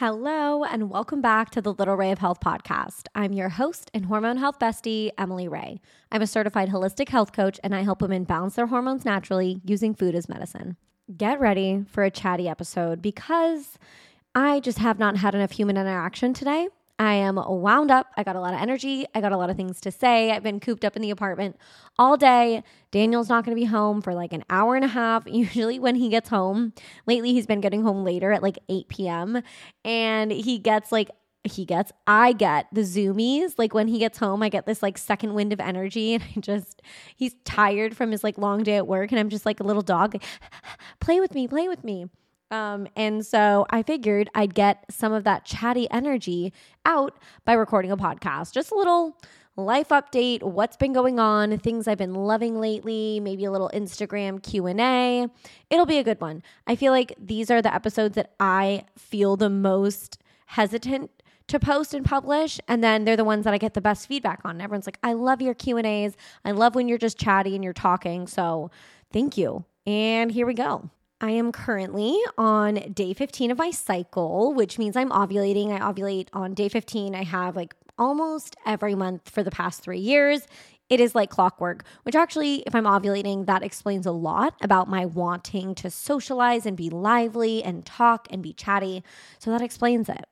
Hello, and welcome back to the Little Rae of Health podcast. I'm your host and hormone health bestie, Emily Rae. I'm a certified holistic health coach, and I help women balance their hormones naturally using food as medicine. Get ready for a chatty episode because I just have not had enough human interaction today. I am wound up. I got a lot of energy. I got a lot of things to say. I've been cooped up in the apartment all day. Daniel's not going to be home for like an hour and a half. Usually, when he gets home, lately he's been getting home later at like 8 p.m. And he gets like, he gets, I get the zoomies. Like when he gets home, I get this like second wind of energy. And I just, he's tired from his like long day at work. And I'm just like a little dog, play with me, play with me. Um, and so I figured I'd get some of that chatty energy out by recording a podcast. Just a little life update, what's been going on, things I've been loving lately, maybe a little Instagram Q&A. It'll be a good one. I feel like these are the episodes that I feel the most hesitant to post and publish and then they're the ones that I get the best feedback on. Everyone's like, "I love your Q&As. I love when you're just chatty and you're talking." So, thank you. And here we go. I am currently on day 15 of my cycle, which means I'm ovulating. I ovulate on day 15. I have like almost every month for the past three years. It is like clockwork, which actually, if I'm ovulating, that explains a lot about my wanting to socialize and be lively and talk and be chatty. So that explains it.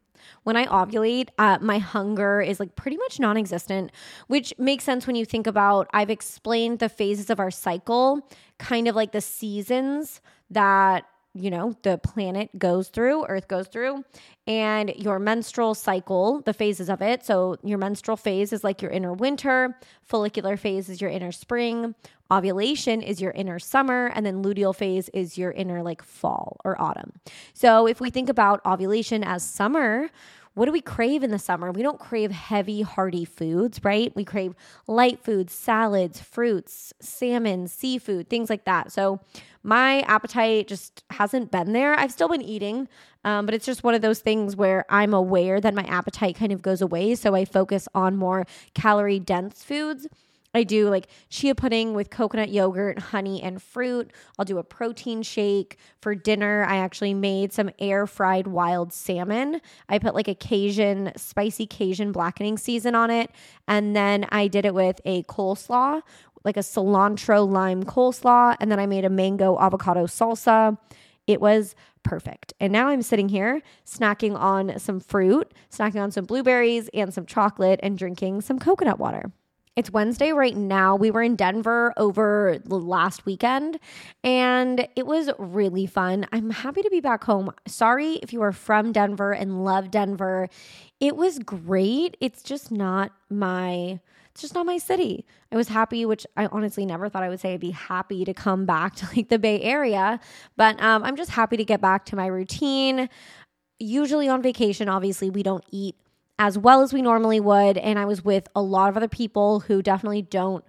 When I ovulate, uh, my hunger is like pretty much non existent, which makes sense when you think about I've explained the phases of our cycle, kind of like the seasons that you know, the planet goes through, Earth goes through, and your menstrual cycle, the phases of it. So, your menstrual phase is like your inner winter, follicular phase is your inner spring, ovulation is your inner summer, and then luteal phase is your inner like fall or autumn. So, if we think about ovulation as summer, what do we crave in the summer? We don't crave heavy, hearty foods, right? We crave light foods, salads, fruits, salmon, seafood, things like that. So my appetite just hasn't been there. I've still been eating, um, but it's just one of those things where I'm aware that my appetite kind of goes away. So I focus on more calorie dense foods I do like chia pudding with coconut yogurt, honey, and fruit. I'll do a protein shake. For dinner, I actually made some air fried wild salmon. I put like a Cajun, spicy Cajun blackening season on it. And then I did it with a coleslaw, like a cilantro lime coleslaw. And then I made a mango avocado salsa. It was perfect. And now I'm sitting here snacking on some fruit, snacking on some blueberries and some chocolate, and drinking some coconut water. It's Wednesday right now. We were in Denver over the last weekend and it was really fun. I'm happy to be back home. Sorry if you are from Denver and love Denver. It was great. It's just not my it's just not my city. I was happy, which I honestly never thought I would say I'd be happy to come back to like the Bay Area, but um, I'm just happy to get back to my routine. Usually on vacation, obviously, we don't eat as well as we normally would. And I was with a lot of other people who definitely don't,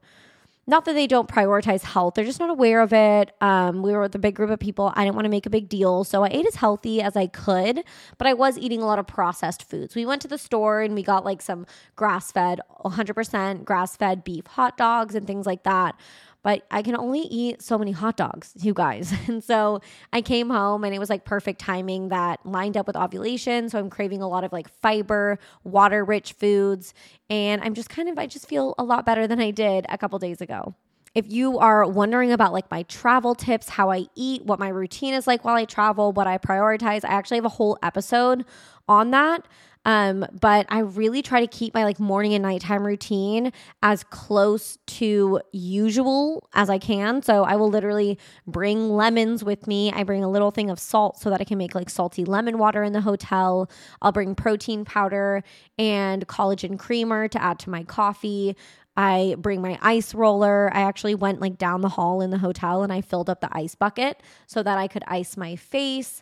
not that they don't prioritize health, they're just not aware of it. Um, we were with a big group of people. I didn't want to make a big deal. So I ate as healthy as I could, but I was eating a lot of processed foods. We went to the store and we got like some grass fed, 100% grass fed beef hot dogs and things like that but I can only eat so many hot dogs, you guys. And so I came home and it was like perfect timing that lined up with ovulation. So I'm craving a lot of like fiber, water rich foods. And I'm just kind of, I just feel a lot better than I did a couple days ago. If you are wondering about like my travel tips, how I eat, what my routine is like while I travel, what I prioritize, I actually have a whole episode on that. Um, but I really try to keep my like morning and nighttime routine as close to usual as I can. So I will literally bring lemons with me. I bring a little thing of salt so that I can make like salty lemon water in the hotel. I'll bring protein powder and collagen creamer to add to my coffee. I bring my ice roller. I actually went like down the hall in the hotel and I filled up the ice bucket so that I could ice my face.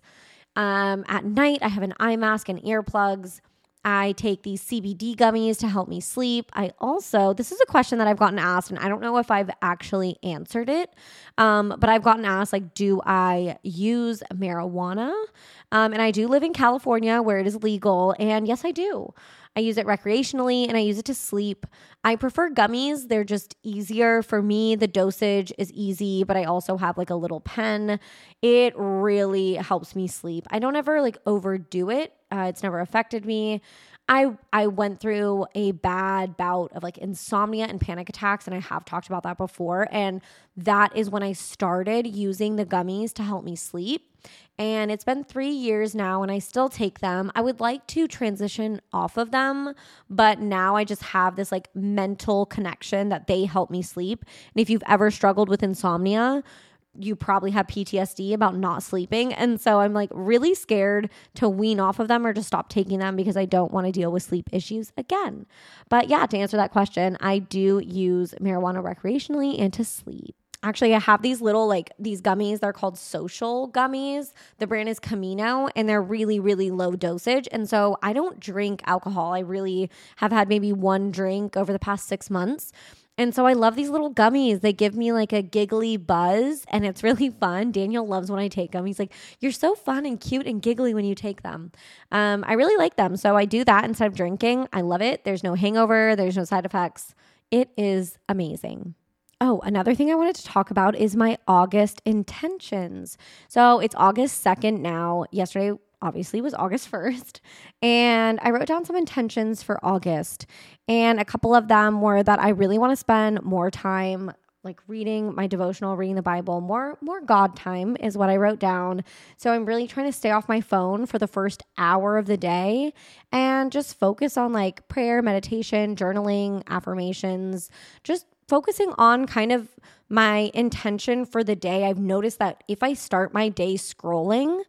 Um, at night, I have an eye mask and earplugs. I take these CBD gummies to help me sleep. I also, this is a question that I've gotten asked, and I don't know if I've actually answered it, um, but I've gotten asked, like, do I use marijuana? Um, and I do live in California where it is legal. And yes, I do. I use it recreationally and I use it to sleep. I prefer gummies. They're just easier for me. The dosage is easy, but I also have like a little pen. It really helps me sleep. I don't ever like overdo it Uh, it's never affected me. I I went through a bad bout of like insomnia and panic attacks and I have talked about that before and that is when I started using the gummies to help me sleep. And it's been 3 years now and I still take them. I would like to transition off of them, but now I just have this like mental connection that they help me sleep. And if you've ever struggled with insomnia, you probably have PTSD about not sleeping. And so I'm like really scared to wean off of them or to stop taking them because I don't want to deal with sleep issues again. But yeah, to answer that question, I do use marijuana recreationally and to sleep. Actually, I have these little like these gummies. They're called social gummies. The brand is Camino and they're really, really low dosage. And so I don't drink alcohol. I really have had maybe one drink over the past six months. And so I love these little gummies. They give me like a giggly buzz and it's really fun. Daniel loves when I take them. He's like, You're so fun and cute and giggly when you take them. Um, I really like them. So I do that instead of drinking. I love it. There's no hangover, there's no side effects. It is amazing. Oh, another thing I wanted to talk about is my August intentions. So it's August 2nd now. Yesterday obviously was August 1st. And I wrote down some intentions for August. And a couple of them were that I really want to spend more time like reading my devotional, reading the Bible, more more God time is what I wrote down. So I'm really trying to stay off my phone for the first hour of the day and just focus on like prayer, meditation, journaling, affirmations, just focusing on kind of my intention for the day. I've noticed that if I start my day scrolling,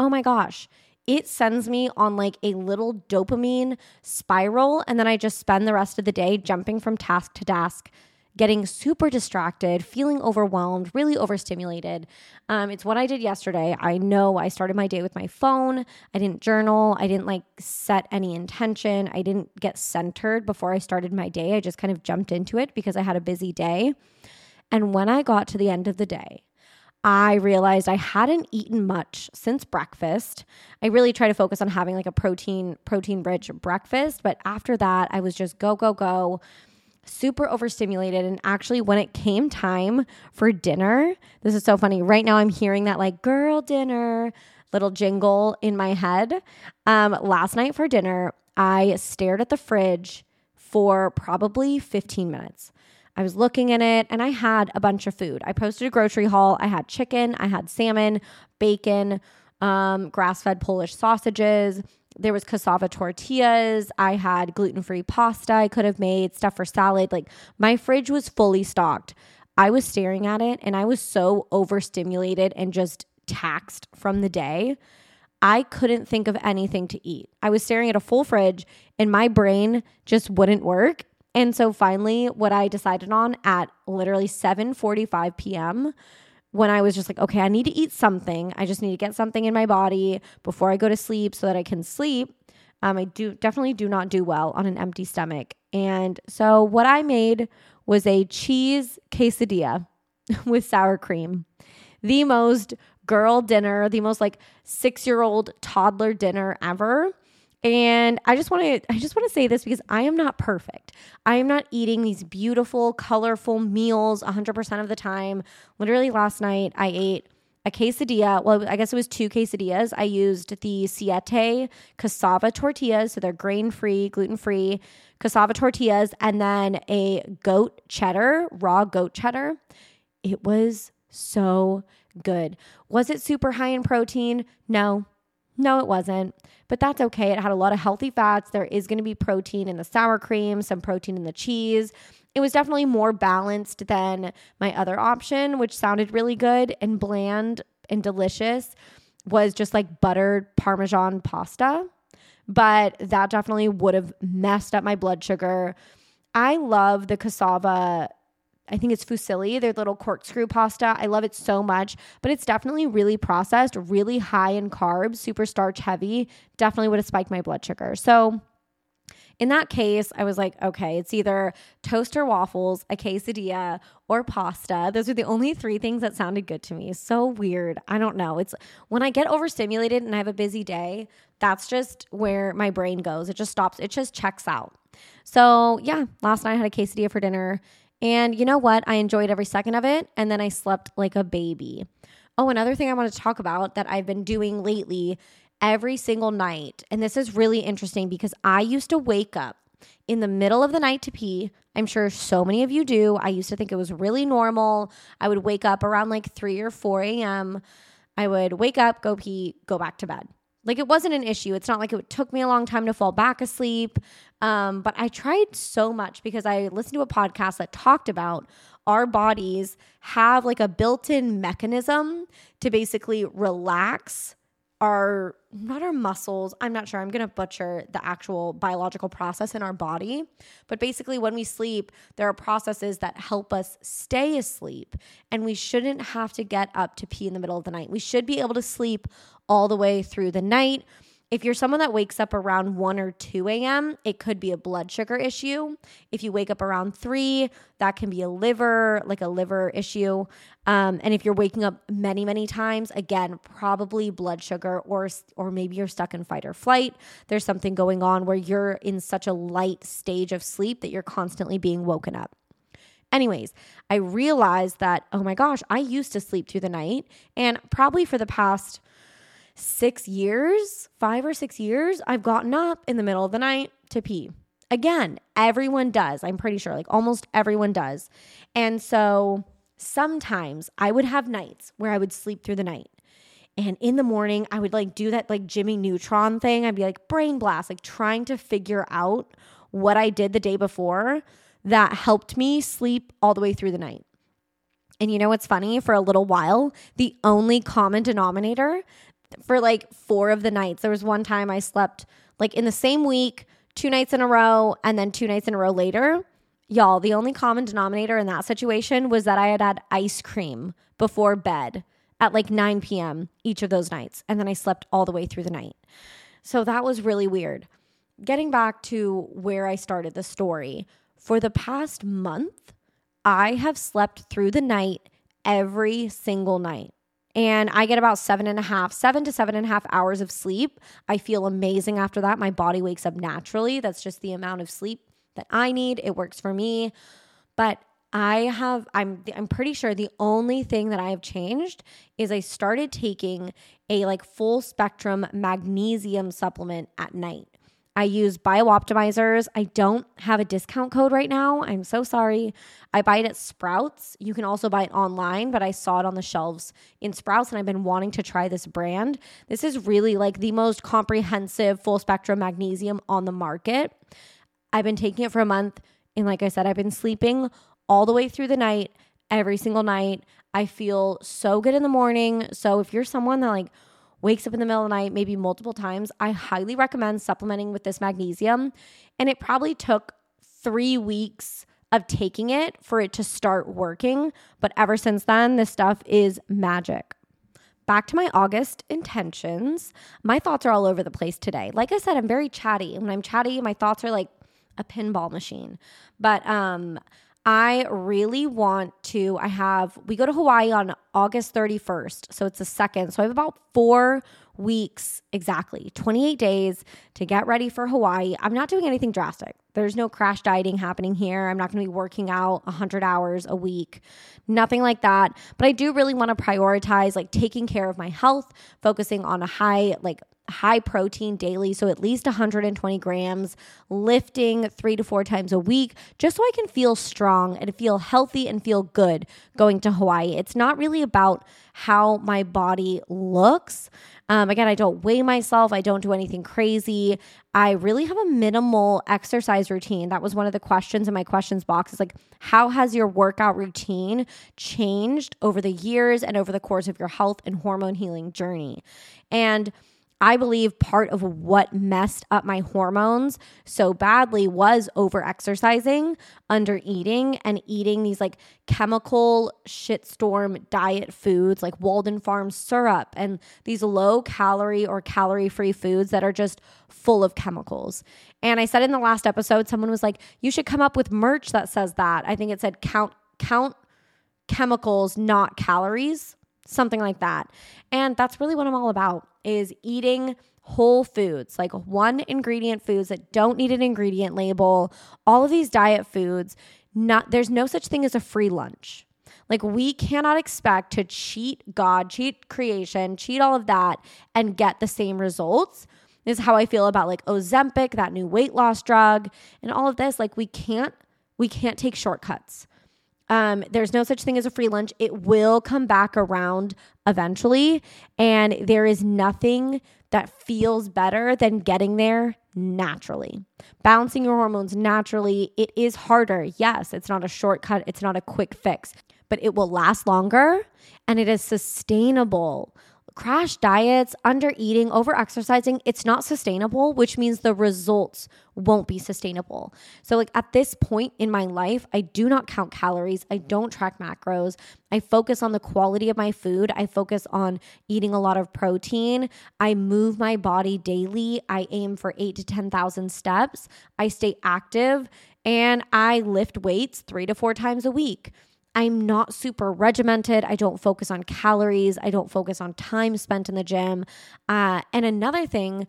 oh my gosh, it sends me on like a little dopamine spiral. And then I just spend the rest of the day jumping from task to task, getting super distracted, feeling overwhelmed, really overstimulated. Um, it's what I did yesterday. I know I started my day with my phone. I didn't journal. I didn't like set any intention. I didn't get centered before I started my day. I just kind of jumped into it because I had a busy day. And when I got to the end of the day, I realized I hadn't eaten much since breakfast. I really try to focus on having like a protein protein rich breakfast, but after that I was just go go go super overstimulated and actually when it came time for dinner, this is so funny. Right now I'm hearing that like girl dinner little jingle in my head. Um last night for dinner, I stared at the fridge for probably 15 minutes. I was looking in it and I had a bunch of food. I posted a grocery haul. I had chicken, I had salmon, bacon, um, grass fed Polish sausages. There was cassava tortillas. I had gluten free pasta I could have made, stuff for salad. Like my fridge was fully stocked. I was staring at it and I was so overstimulated and just taxed from the day. I couldn't think of anything to eat. I was staring at a full fridge and my brain just wouldn't work. And so finally what I decided on at literally 7:45 p.m. when I was just like, okay, I need to eat something. I just need to get something in my body before I go to sleep so that I can sleep. Um, I do definitely do not do well on an empty stomach. And so what I made was a cheese quesadilla with sour cream. The most girl dinner, the most like 6-year-old toddler dinner ever. And I just want to I just want to say this because I am not perfect. I am not eating these beautiful, colorful meals 100% of the time. Literally last night I ate a quesadilla. Well, I guess it was two quesadillas. I used the Siete cassava tortillas, so they're grain free, gluten free cassava tortillas, and then a goat cheddar, raw goat cheddar. It was so good. Was it super high in protein? No, no, it wasn't, but that's okay. It had a lot of healthy fats. There is going to be protein in the sour cream, some protein in the cheese. It was definitely more balanced than my other option, which sounded really good and bland and delicious, was just like buttered Parmesan pasta. But that definitely would have messed up my blood sugar. I love the cassava I think it's fusilli, their little corkscrew pasta. I love it so much, but it's definitely really processed, really high in carbs, super starch heavy. Definitely would have spiked my blood sugar. So, in that case, I was like, okay, it's either toast or waffles, a quesadilla, or pasta. Those are the only three things that sounded good to me. So weird. I don't know. It's when I get overstimulated and I have a busy day, that's just where my brain goes. It just stops, it just checks out. So, yeah, last night I had a quesadilla for dinner. And you know what? I enjoyed every second of it. And then I slept like a baby. Oh, another thing I want to talk about that I've been doing lately every single night. And this is really interesting because I used to wake up in the middle of the night to pee. I'm sure so many of you do. I used to think it was really normal. I would wake up around like 3 or 4 a.m. I would wake up, go pee, go back to bed. Like it wasn't an issue. It's not like it took me a long time to fall back asleep. Um, but I tried so much because I listened to a podcast that talked about our bodies have like a built in mechanism to basically relax our not our muscles i'm not sure i'm going to butcher the actual biological process in our body but basically when we sleep there are processes that help us stay asleep and we shouldn't have to get up to pee in the middle of the night we should be able to sleep all the way through the night if you're someone that wakes up around 1 or 2 a.m., it could be a blood sugar issue. If you wake up around 3, that can be a liver, like a liver issue. Um, and if you're waking up many, many times, again, probably blood sugar or or maybe you're stuck in fight or flight. There's something going on where you're in such a light stage of sleep that you're constantly being woken up. Anyways, I realized that, oh my gosh, I used to sleep through the night. And probably for the past six years, five or six years, I've gotten up in the middle of the night to pee. Again, everyone does. I'm pretty sure, like almost everyone does. And so sometimes I would have nights where I would sleep through the night. And in the morning, I would like do that like Jimmy Neutron thing. I'd be like brain blast, like trying to figure out what I did the day before that helped me sleep all the way through the night. And you know what's funny? For a little while, the only common denominator for like four of the nights. There was one time I slept like in the same week, two nights in a row, and then two nights in a row later. Y'all, the only common denominator in that situation was that I had had ice cream before bed at like 9 p.m. each of those nights. And then I slept all the way through the night. So that was really weird. Getting back to where I started the story, for the past month, I have slept through the night every single night and I get about seven and a half, seven to seven and a half hours of sleep. I feel amazing after that. My body wakes up naturally. That's just the amount of sleep that I need. It works for me. But I have I'm I'm pretty sure the only thing that I have changed is I started taking a like full spectrum magnesium supplement at night. I use BiOptimizers. I don't have a discount code right now. I'm so sorry. I buy it at Sprouts. You can also buy it online, but I saw it on the shelves in Sprouts and I've been wanting to try this brand. This is really like the most comprehensive full spectrum magnesium on the market. I've been taking it for a month. And like I said, I've been sleeping all the way through the night, every single night. I feel so good in the morning. So if you're someone that like, wakes up in the middle of the night, maybe multiple times, I highly recommend supplementing with this magnesium. And it probably took three weeks of taking it for it to start working. But ever since then, this stuff is magic. Back to my August intentions. My thoughts are all over the place today. Like I said, I'm very chatty. When I'm chatty, my thoughts are like a pinball machine. But um I really want to. I have, we go to Hawaii on August 31st. So it's the second. So I have about four weeks exactly, 28 days to get ready for Hawaii. I'm not doing anything drastic. There's no crash dieting happening here. I'm not going to be working out 100 hours a week, nothing like that. But I do really want to prioritize like taking care of my health, focusing on a high, like high protein daily, so at least 120 grams, lifting three to four times a week, just so I can feel strong and feel healthy and feel good going to Hawaii. It's not really about how my body looks. Um, again, I don't weigh myself, I don't do anything crazy. I really have a minimal exercise routine. That was one of the questions in my questions box is like, how has your workout routine changed over the years and over the course of your health and hormone healing journey? And I believe part of what messed up my hormones so badly was over exercising, under eating, and eating these like chemical shitstorm diet foods like Walden Farm syrup and these low calorie or calorie free foods that are just full of chemicals. And I said in the last episode, someone was like, you should come up with merch that says that. I think it said count, count chemicals, not calories something like that. And that's really what I'm all about is eating whole foods, like one ingredient foods that don't need an ingredient label. All of these diet foods, not there's no such thing as a free lunch. Like, we cannot expect to cheat God, cheat creation, cheat all of that, and get the same results. This is how I feel about like Ozempic, that new weight loss drug, and all of this. Like, we can't, we can't take shortcuts. Um, there's no such thing as a free lunch. It will come back around eventually. And there is nothing that feels better than getting there naturally. Balancing your hormones naturally, it is harder. Yes, it's not a shortcut, it's not a quick fix, but it will last longer and it is sustainable crash diets, under eating, over exercising, it's not sustainable, which means the results won't be sustainable. So, like at this point in my life, I do not count calories, I don't track macros. I focus on the quality of my food, I focus on eating a lot of protein. I move my body daily. I aim for 8 to 10,000 steps. I stay active and I lift weights 3 to 4 times a week. I'm not super regimented. I don't focus on calories. I don't focus on time spent in the gym. Uh, and another thing,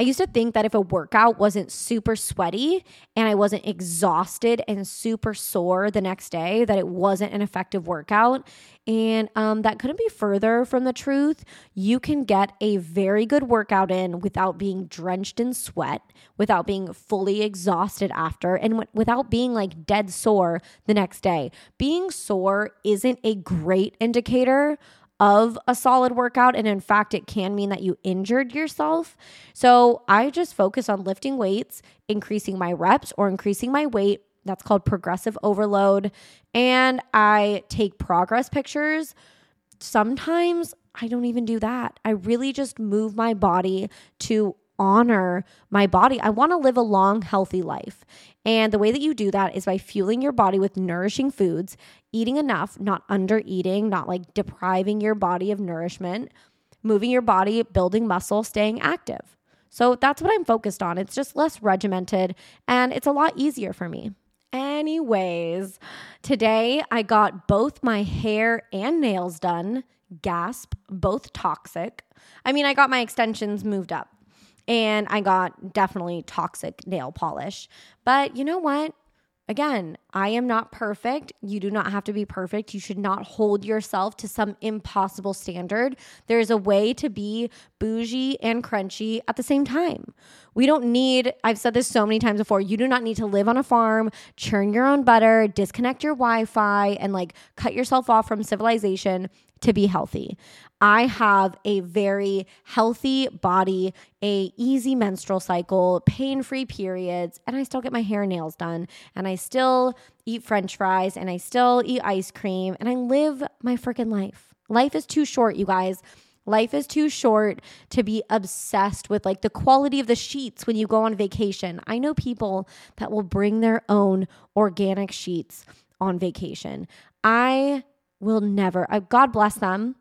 I used to think that if a workout wasn't super sweaty and I wasn't exhausted and super sore the next day, that it wasn't an effective workout. And um, that couldn't be further from the truth. You can get a very good workout in without being drenched in sweat, without being fully exhausted after, and w- without being like dead sore the next day. Being sore isn't a great indicator of a solid workout. And in fact, it can mean that you injured yourself. So I just focus on lifting weights, increasing my reps or increasing my weight. That's called progressive overload. And I take progress pictures. Sometimes I don't even do that. I really just move my body to honor my body. I want to live a long, healthy life. And the way that you do that is by fueling your body with nourishing foods, eating enough, not under eating, not like depriving your body of nourishment, moving your body, building muscle, staying active. So that's what I'm focused on. It's just less regimented and it's a lot easier for me. Anyways, today I got both my hair and nails done. Gasp, both toxic. I mean, I got my extensions moved up and I got definitely toxic nail polish. But you know what? Again, I am not perfect. You do not have to be perfect. You should not hold yourself to some impossible standard. There is a way to be bougie and crunchy at the same time. We don't need, I've said this so many times before, you do not need to live on a farm, churn your own butter, disconnect your Wi Fi, and like cut yourself off from civilization to be healthy. I have a very healthy body, a easy menstrual cycle, pain-free periods, and I still get my hair and nails done and I still eat french fries and I still eat ice cream and I live my freaking life. Life is too short, you guys. Life is too short to be obsessed with like the quality of the sheets when you go on vacation. I know people that will bring their own organic sheets on vacation. I will never, God bless them.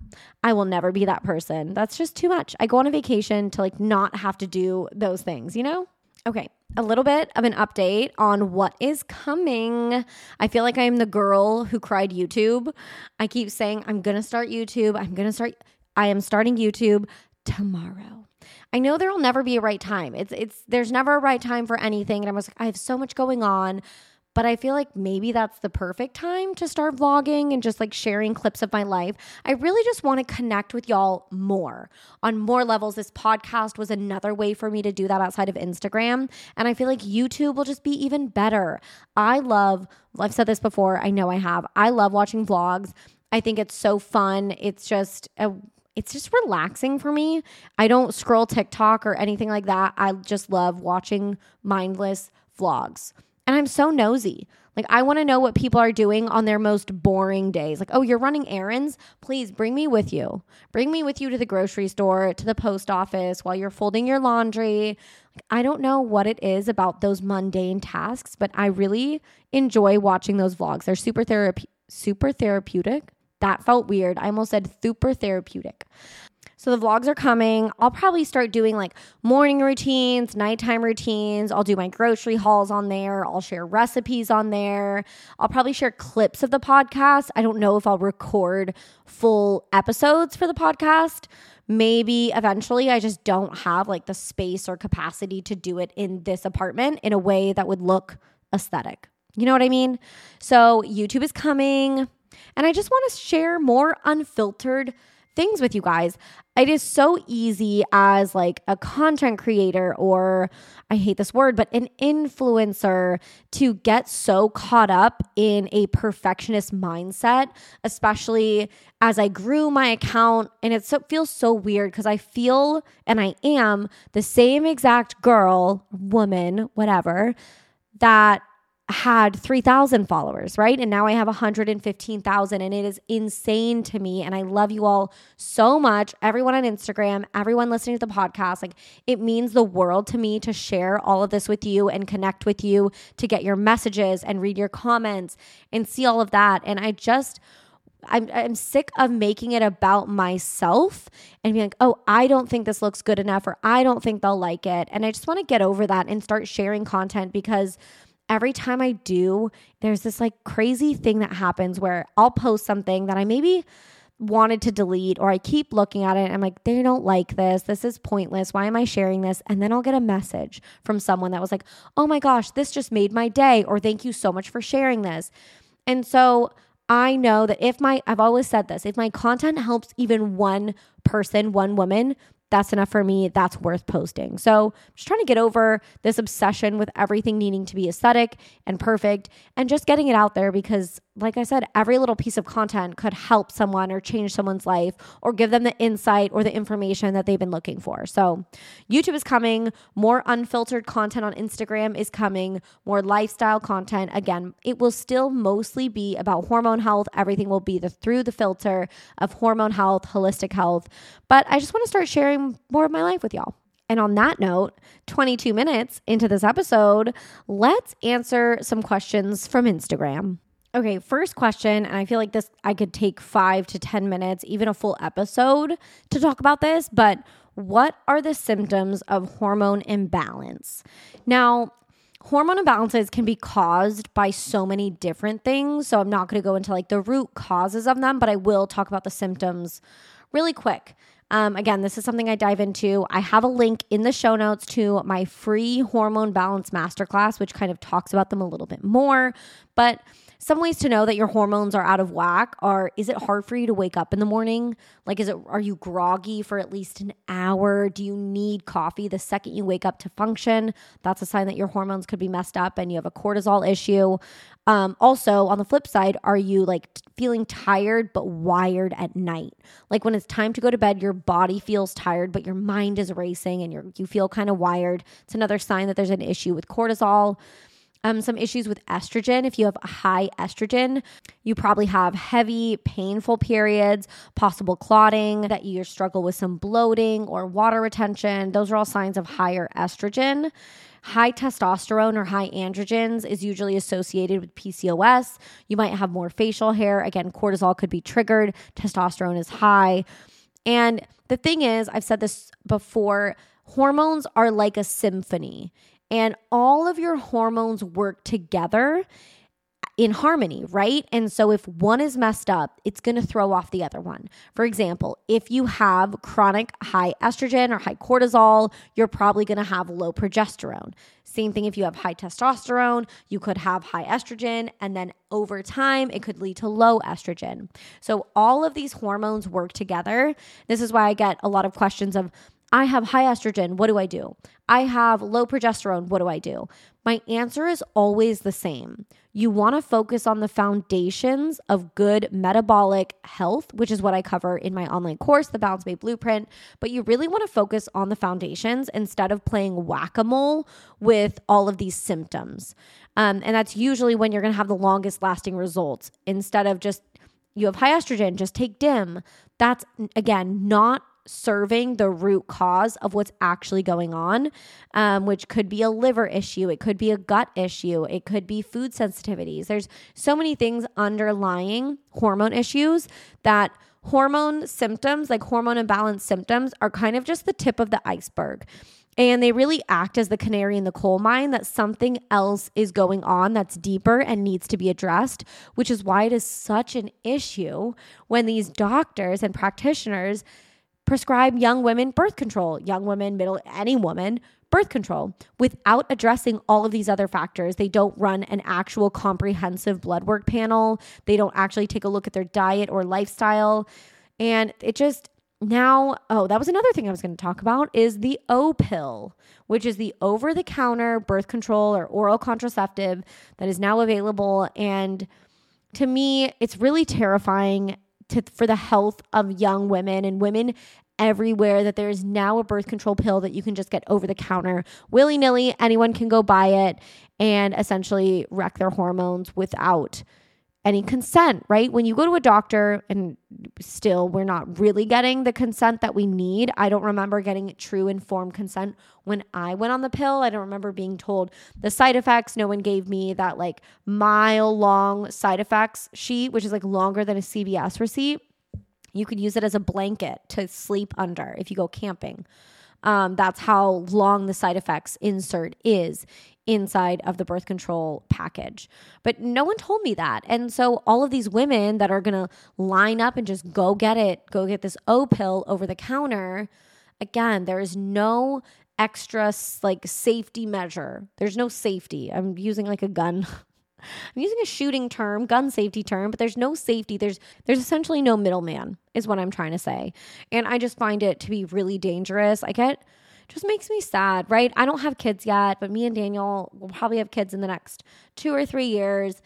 I will never be that person. That's just too much. I go on a vacation to like not have to do those things, you know? Okay, a little bit of an update on what is coming. I feel like I'm the girl who cried YouTube. I keep saying, I'm gonna start YouTube. I'm gonna start, I am starting YouTube tomorrow. I know there'll never be a right time. It's, it's, there's never a right time for anything. And I was like, I have so much going on but I feel like maybe that's the perfect time to start vlogging and just like sharing clips of my life. I really just want to connect with y'all more on more levels. This podcast was another way for me to do that outside of Instagram. And I feel like YouTube will just be even better. I love, I've said this before, I know I have. I love watching vlogs. I think it's so fun. It's just a it's just relaxing for me. I don't scroll TikTok or anything like that. I just love watching mindless vlogs. And I'm so nosy. Like, I want to know what people are doing on their most boring days. Like, oh, you're running errands? Please bring me with you. Bring me with you to the grocery store, to the post office while you're folding your laundry. Like, I don't know what it is about those mundane tasks, but I really enjoy watching those vlogs. They're super super therapeutic. That felt weird. I almost said super therapeutic. So the vlogs are coming. I'll probably start doing like morning routines, nighttime routines. I'll do my grocery hauls on there. I'll share recipes on there. I'll probably share clips of the podcast. I don't know if I'll record full episodes for the podcast. Maybe eventually I just don't have like the space or capacity to do it in this apartment in a way that would look aesthetic. You know what I mean? So YouTube is coming. And I just want to share more unfiltered things with you guys. It is so easy as like a content creator or I hate this word, but an influencer to get so caught up in a perfectionist mindset, especially as I grew my account. And it so, feels so weird because I feel and I am the same exact girl, woman, whatever, that had 3,000 followers, right? And now I have 115,000 and it is insane to me. And I love you all so much. Everyone on Instagram, everyone listening to the podcast, like it means the world to me to share all of this with you and connect with you, to get your messages and read your comments and see all of that. And I just, I'm, I'm sick of making it about myself and being like, oh, I don't think this looks good enough or I don't think they'll like it. And I just want to get over that and start sharing content because every time I do, there's this like crazy thing that happens where I'll post something that I maybe wanted to delete or I keep looking at it and I'm like, they don't like this. This is pointless. Why am I sharing this? And then I'll get a message from someone that was like, oh my gosh, this just made my day, or thank you so much for sharing this. And so I know that if my, I've always said this, if my content helps even one person, one woman, that's enough for me. That's worth posting. So, I'm just trying to get over this obsession with everything needing to be aesthetic and perfect and just getting it out there because like I said, every little piece of content could help someone or change someone's life or give them the insight or the information that they've been looking for. So, YouTube is coming, more unfiltered content on Instagram is coming, more lifestyle content. Again, it will still mostly be about hormone health. Everything will be the through the filter of hormone health, holistic health. But I just want to start sharing more of my life with y'all. And on that note, 22 minutes into this episode, let's answer some questions from Instagram. Okay, first question, and I feel like this, I could take five to 10 minutes, even a full episode to talk about this, but what are the symptoms of hormone imbalance? Now, hormone imbalances can be caused by so many different things. So I'm not going to go into like the root causes of them, but I will talk about the symptoms really quick. Um, again, this is something I dive into. I have a link in the show notes to my free hormone balance masterclass, which kind of talks about them a little bit more. But some ways to know that your hormones are out of whack are is it hard for you to wake up in the morning? Like is it are you groggy for at least an hour? Do you need coffee the second you wake up to function? That's a sign that your hormones could be messed up and you have a cortisol issue. Um, also, on the flip side, are you like t- feeling tired but wired at night? Like when it's time to go to bed, your body feels tired, but your mind is racing and you you feel kind of wired. It's another sign that there's an issue with cortisol um, some issues with estrogen. If you have high estrogen, you probably have heavy, painful periods, possible clotting, that you struggle with some bloating or water retention. Those are all signs of higher estrogen. High testosterone or high androgens is usually associated with PCOS. You might have more facial hair. Again, cortisol could be triggered, testosterone is high. And the thing is, I've said this before hormones are like a symphony and all of your hormones work together in harmony, right? And so if one is messed up, it's going to throw off the other one. For example, if you have chronic high estrogen or high cortisol, you're probably going to have low progesterone. Same thing if you have high testosterone, you could have high estrogen, and then over time, it could lead to low estrogen. So all of these hormones work together. This is why I get a lot of questions of, I have high estrogen. What do I do? I have low progesterone. What do I do? My answer is always the same. You want to focus on the foundations of good metabolic health, which is what I cover in my online course, The Balanced Babe Blueprint. But you really want to focus on the foundations instead of playing whack a mole with all of these symptoms. Um, and that's usually when you're going to have the longest lasting results instead of just you have high estrogen, just take DIM. That's again not serving the root cause of what's actually going on, um, which could be a liver issue, it could be a gut issue, it could be food sensitivities. There's so many things underlying hormone issues that hormone symptoms, like hormone imbalance symptoms, are kind of just the tip of the iceberg. And they really act as the canary in the coal mine that something else is going on that's deeper and needs to be addressed, which is why it is such an issue when these doctors and practitioners prescribe young women birth control, young women, middle, any woman birth control without addressing all of these other factors. They don't run an actual comprehensive blood work panel, they don't actually take a look at their diet or lifestyle. And it just, now, oh, that was another thing I was going to talk about is the O pill, which is the over the counter birth control or oral contraceptive that is now available. And to me, it's really terrifying to, for the health of young women and women everywhere that there is now a birth control pill that you can just get over the counter willy nilly. Anyone can go buy it and essentially wreck their hormones without any consent, right? When you go to a doctor and still we're not really getting the consent that we need. I don't remember getting true informed consent when I went on the pill. I don't remember being told the side effects. No one gave me that like mile long side effects sheet, which is like longer than a CVS receipt. You could use it as a blanket to sleep under if you go camping. Um, that's how long the side effects insert is inside of the birth control package. But no one told me that. And so all of these women that are going to line up and just go get it, go get this O pill over the counter, again, there is no extra like safety measure. There's no safety. I'm using like a gun I'm using a shooting term, gun safety term, but there's no safety. There's there's essentially no middleman is what I'm trying to say. And I just find it to be really dangerous. I get just makes me sad, right? I don't have kids yet, but me and Daniel will probably have kids in the next 2 or 3 years.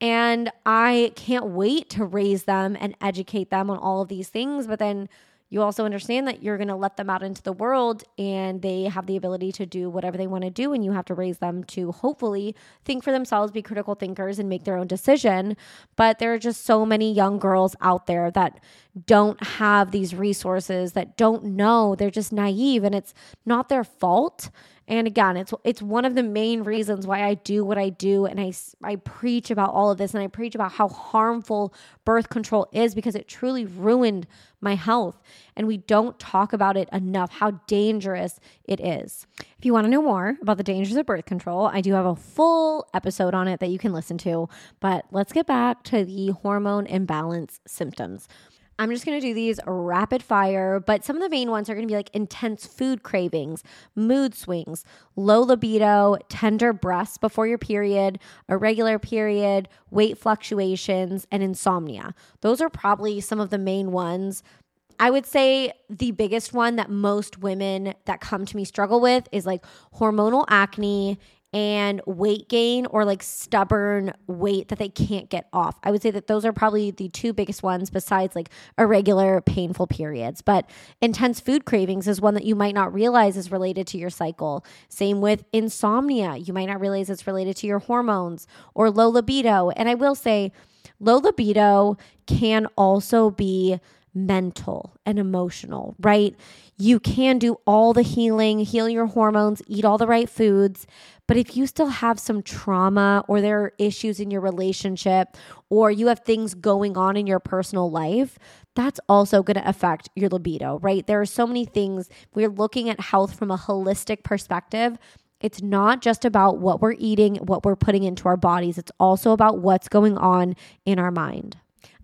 And I can't wait to raise them and educate them on all of these things, but then you also understand that you're going to let them out into the world and they have the ability to do whatever they want to do and you have to raise them to hopefully think for themselves be critical thinkers and make their own decision. But there are just so many young girls out there that don't have these resources that don't know. They're just naive and it's not their fault and again, it's it's one of the main reasons why I do what I do and I I preach about all of this and I preach about how harmful birth control is because it truly ruined my health and we don't talk about it enough how dangerous it is. If you want to know more about the dangers of birth control, I do have a full episode on it that you can listen to, but let's get back to the hormone imbalance symptoms. I'm just going to do these rapid fire, but some of the main ones are going to be like intense food cravings, mood swings, low libido, tender breasts before your period, irregular period, weight fluctuations, and insomnia. Those are probably some of the main ones. I would say the biggest one that most women that come to me struggle with is like hormonal acne and weight gain or like stubborn weight that they can't get off. I would say that those are probably the two biggest ones besides like irregular painful periods. But intense food cravings is one that you might not realize is related to your cycle. Same with insomnia. You might not realize it's related to your hormones or low libido. And I will say, low libido can also be mental and emotional, right? You can do all the healing, heal your hormones, eat all the right foods. But if you still have some trauma or there are issues in your relationship or you have things going on in your personal life, that's also going to affect your libido, right? There are so many things. We're looking at health from a holistic perspective. It's not just about what we're eating, what we're putting into our bodies. It's also about what's going on in our mind.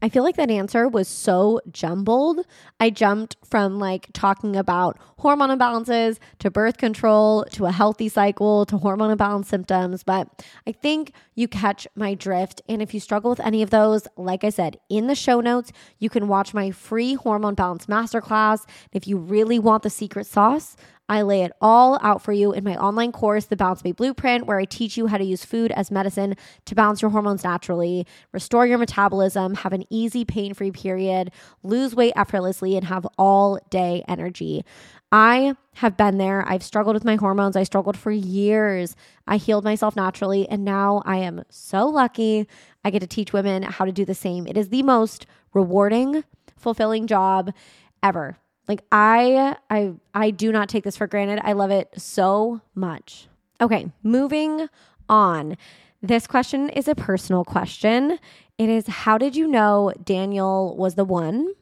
I feel like that answer was so jumbled. I jumped from like talking about hormone imbalances to birth control to a healthy cycle to hormone imbalance symptoms, but I think you catch my drift. And if you struggle with any of those, like I said, in the show notes, you can watch my free hormone balance masterclass. If you really want the secret sauce, I lay it all out for you in my online course, The Balanced Babe Blueprint, where I teach you how to use food as medicine to balance your hormones naturally, restore your metabolism, have an easy, pain free period, lose weight effortlessly, and have all day energy. I have been there. I've struggled with my hormones. I struggled for years. I healed myself naturally. And now I am so lucky. I get to teach women how to do the same. It is the most rewarding, fulfilling job ever. Like I I I do not take this for granted. I love it so much. Okay, moving on. This question is a personal question. It is how did you know Daniel was the one?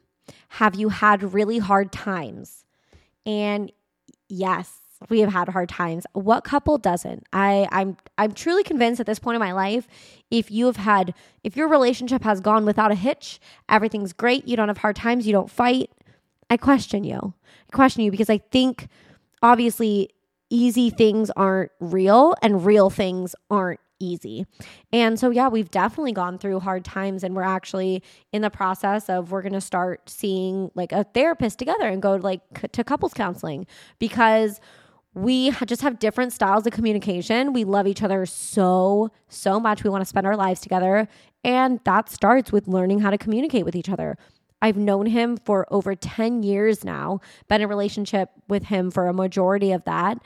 Have you had really hard times? And yes, we have had hard times. What couple doesn't? I I'm I'm truly convinced at this point in my life if you have had if your relationship has gone without a hitch, everything's great, you don't have hard times, you don't fight, I question you. I question you because I think obviously easy things aren't real and real things aren't easy. And so, yeah, we've definitely gone through hard times, and we're actually in the process of we're going to start seeing like a therapist together and go like to couples counseling because we just have different styles of communication. We love each other so, so much. We want to spend our lives together. And that starts with learning how to communicate with each other. I've known him for over 10 years now, been in relationship with him for a majority of that.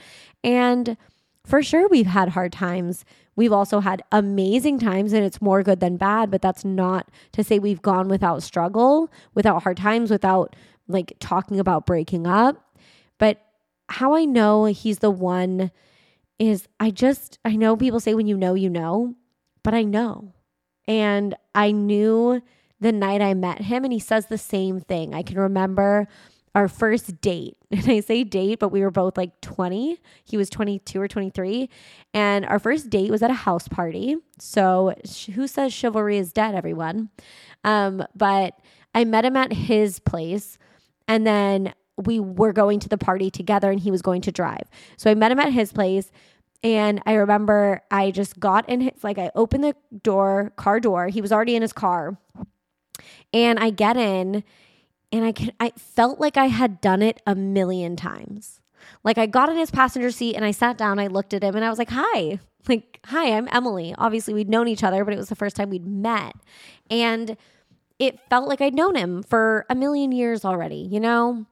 And for sure, we've had hard times. We've also had amazing times, and it's more good than bad, but that's not to say we've gone without struggle, without hard times, without like talking about breaking up. But how I know he's the one is I just, I know people say when you know, you know, but I know. And I knew the night I met him, and he says the same thing. I can remember our first date. And I say date, but we were both like 20. He was 22 or 23. And our first date was at a house party. So who says chivalry is dead, everyone? Um, but I met him at his place. And then we were going to the party together and he was going to drive. So I met him at his place. And I remember I just got in his, like, I opened the door, car door. He was already in his car. And I get in and I can I felt like I had done it a million times. Like I got in his passenger seat and I sat down, I looked at him and I was like, "Hi." Like, "Hi, I'm Emily." Obviously, we'd known each other, but it was the first time we'd met. And it felt like I'd known him for a million years already, you know?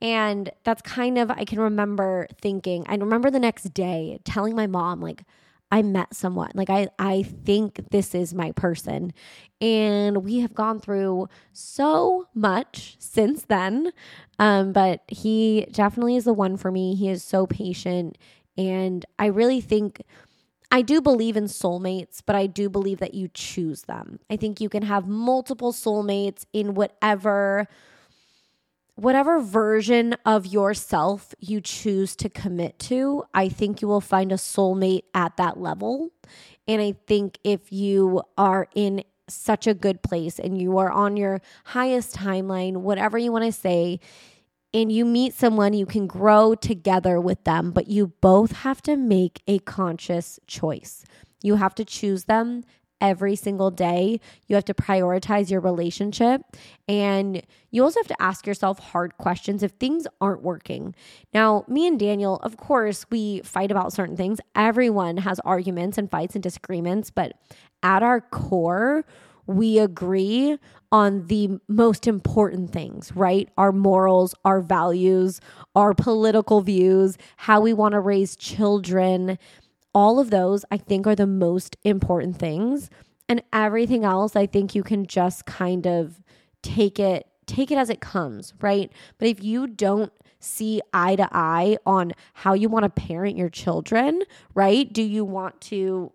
And that's kind of I can remember thinking. I remember the next day telling my mom like I met someone. Like I I think this is my person. And we have gone through so much since then. Um, but he definitely is the one for me. He is so patient. And I really think I do believe in soulmates, but I do believe that you choose them. I think you can have multiple soulmates in whatever whatever version of yourself you choose to commit to, I think you will find a soulmate at that level. And I think if you are in such a good place and you are on your highest timeline, whatever you want to say, and you meet someone, you can grow together with them, but you both have to make a conscious choice. You have to choose them every single day. You have to prioritize your relationship and you also have to ask yourself hard questions if things aren't working. Now, me and Daniel, of course, we fight about certain things. Everyone has arguments and fights and disagreements, but at our core, we agree on the most important things, right? Our morals, our values, our political views, how we want to raise children all of those I think are the most important things. And everything else, I think you can just kind of take it take it as it comes, right? But if you don't see eye to eye on how you want to parent your children, right? Do you want to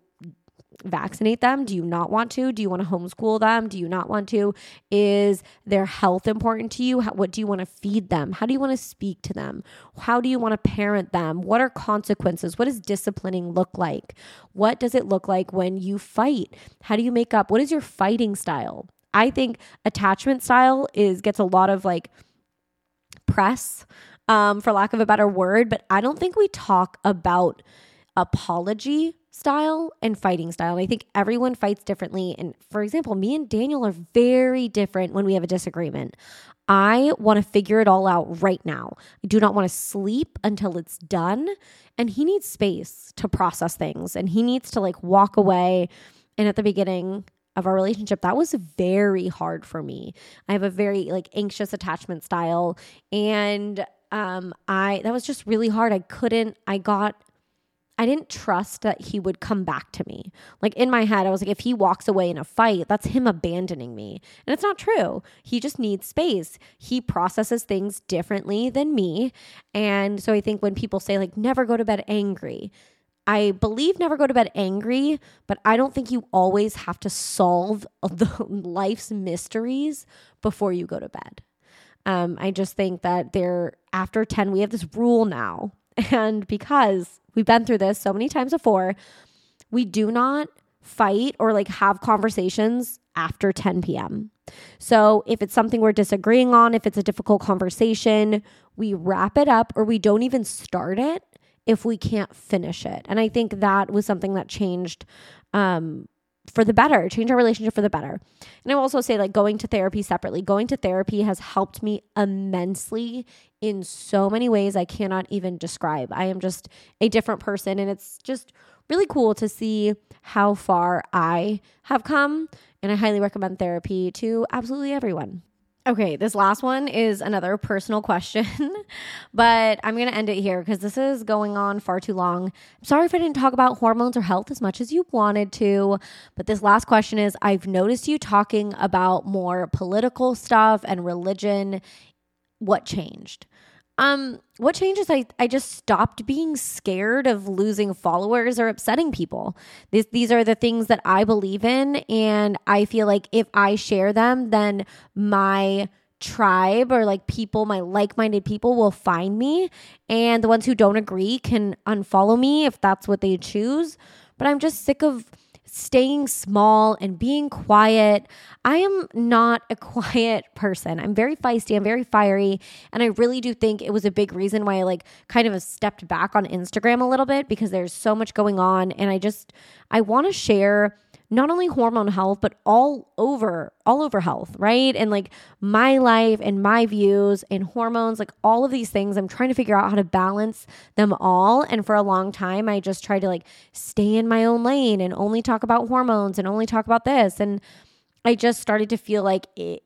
vaccinate them? Do you not want to? Do you want to homeschool them? Do you not want to? Is their health important to you? How, what do you want to feed them? How do you want to speak to them? How do you want to parent them? What are consequences? What does disciplining look like? What does it look like when you fight? How do you make up? What is your fighting style? I think attachment style is gets a lot of like press um, for lack of a better word, but I don't think we talk about apology style and fighting style. And I think everyone fights differently. And for example, me and Daniel are very different when we have a disagreement. I want to figure it all out right now. I do not want to sleep until it's done. And he needs space to process things and he needs to like walk away. And at the beginning, of our relationship that was very hard for me i have a very like anxious attachment style and um i that was just really hard i couldn't i got I didn't trust that he would come back to me. Like in my head, I was like, if he walks away in a fight, that's him abandoning me. And it's not true. He just needs space. He processes things differently than me. And so I think when people say, like, never go to bed angry, I believe never go to bed angry, but I don't think you always have to solve the life's mysteries before you go to bed. Um, I just think that there, after 10, we have this rule now. And because We've been through this so many times before. We do not fight or like have conversations after 10 p.m. So if it's something we're disagreeing on, if it's a difficult conversation, we wrap it up or we don't even start it if we can't finish it. And I think that was something that changed um, for the better, change our relationship for the better. And I will also say, like, going to therapy separately, going to therapy has helped me immensely in so many ways I cannot even describe. I am just a different person, and it's just really cool to see how far I have come. And I highly recommend therapy to absolutely everyone. Okay, this last one is another personal question, but I'm going to end it here because this is going on far too long. I'm sorry if I didn't talk about hormones or health as much as you wanted to, but this last question is I've noticed you talking about more political stuff and religion. What changed? Um, what changes? I, I just stopped being scared of losing followers or upsetting people. These, these are the things that I believe in. And I feel like if I share them, then my tribe or like people, my like minded people will find me. And the ones who don't agree can unfollow me if that's what they choose. But I'm just sick of staying small and being quiet. I am not a quiet person. I'm very feisty, I'm very fiery, and I really do think it was a big reason why I like kind of stepped back on Instagram a little bit because there's so much going on and I just I want to share not only hormone health but all over all over health right? And like my life and my views and hormones like all of these things i'm trying to figure out how to balance them all. And for a long time i just tried to like stay in my own lane and only talk about hormones and only talk about this. And i just started to feel like it,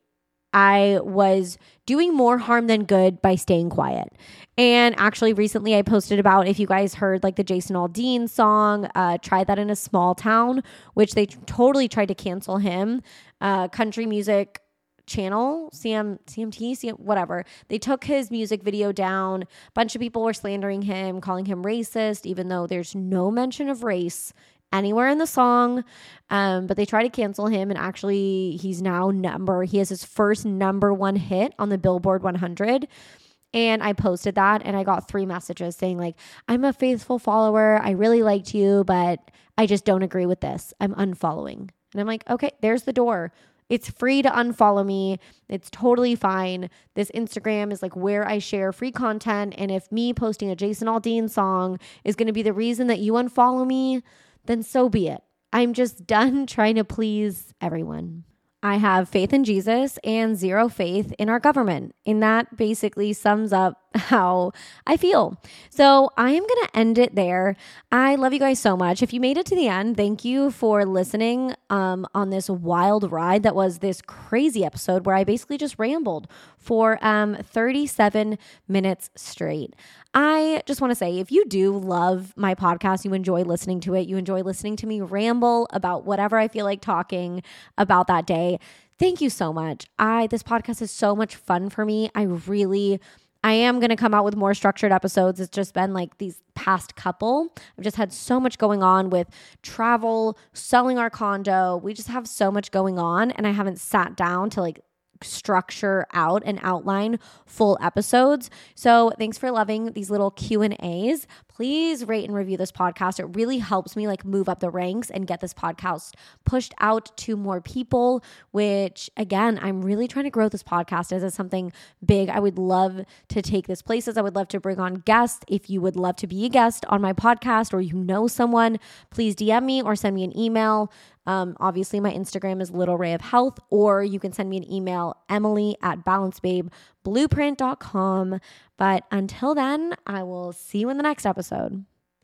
I was doing more harm than good by staying quiet. And actually, recently I posted about if you guys heard like the Jason Aldean song, uh, Try That in a Small Town, which they totally tried to cancel him. Uh, country music channel cm cmt CM, whatever they took his music video down a bunch of people were slandering him calling him racist even though there's no mention of race anywhere in the song. Um, but they try to cancel him, and actually, he's now number. He has his first number one hit on the Billboard 100. And I posted that, and I got three messages saying like, "I'm a faithful follower. I really liked you, but I just don't agree with this. I'm unfollowing." And I'm like, "Okay, there's the door." It's free to unfollow me. It's totally fine. This Instagram is like where I share free content. And if me posting a Jason Aldean song is going to be the reason that you unfollow me, then so be it. I'm just done trying to please everyone. I have faith in Jesus and zero faith in our government. And that basically sums up how I feel. So I am going to end it there. I love you guys so much. If you made it to the end, thank you for listening um, on this wild ride that was this crazy episode where I basically just rambled for um, 37 minutes straight. I just want to say if you do love my podcast, you enjoy listening to it, you enjoy listening to me ramble about whatever I feel like talking about that day. Thank you so much. I this podcast is so much fun for me. I really I am going to come out with more structured episodes. It's just been like these past couple. I've just had so much going on with travel, selling our condo. We just have so much going on and I haven't sat down to like structure out and outline full episodes. So, thanks for loving these little Q&As. Please rate and review this podcast. It really helps me like move up the ranks and get this podcast pushed out to more people, which again, I'm really trying to grow this podcast as something big. I would love to take this places. I would love to bring on guests. If you would love to be a guest on my podcast or you know someone, please DM me or send me an email. Um, obviously, my Instagram is Little Rae of Health, or you can send me an email, Emily at balancedbabeblueprint.com. But until then, I will see you in the next episode.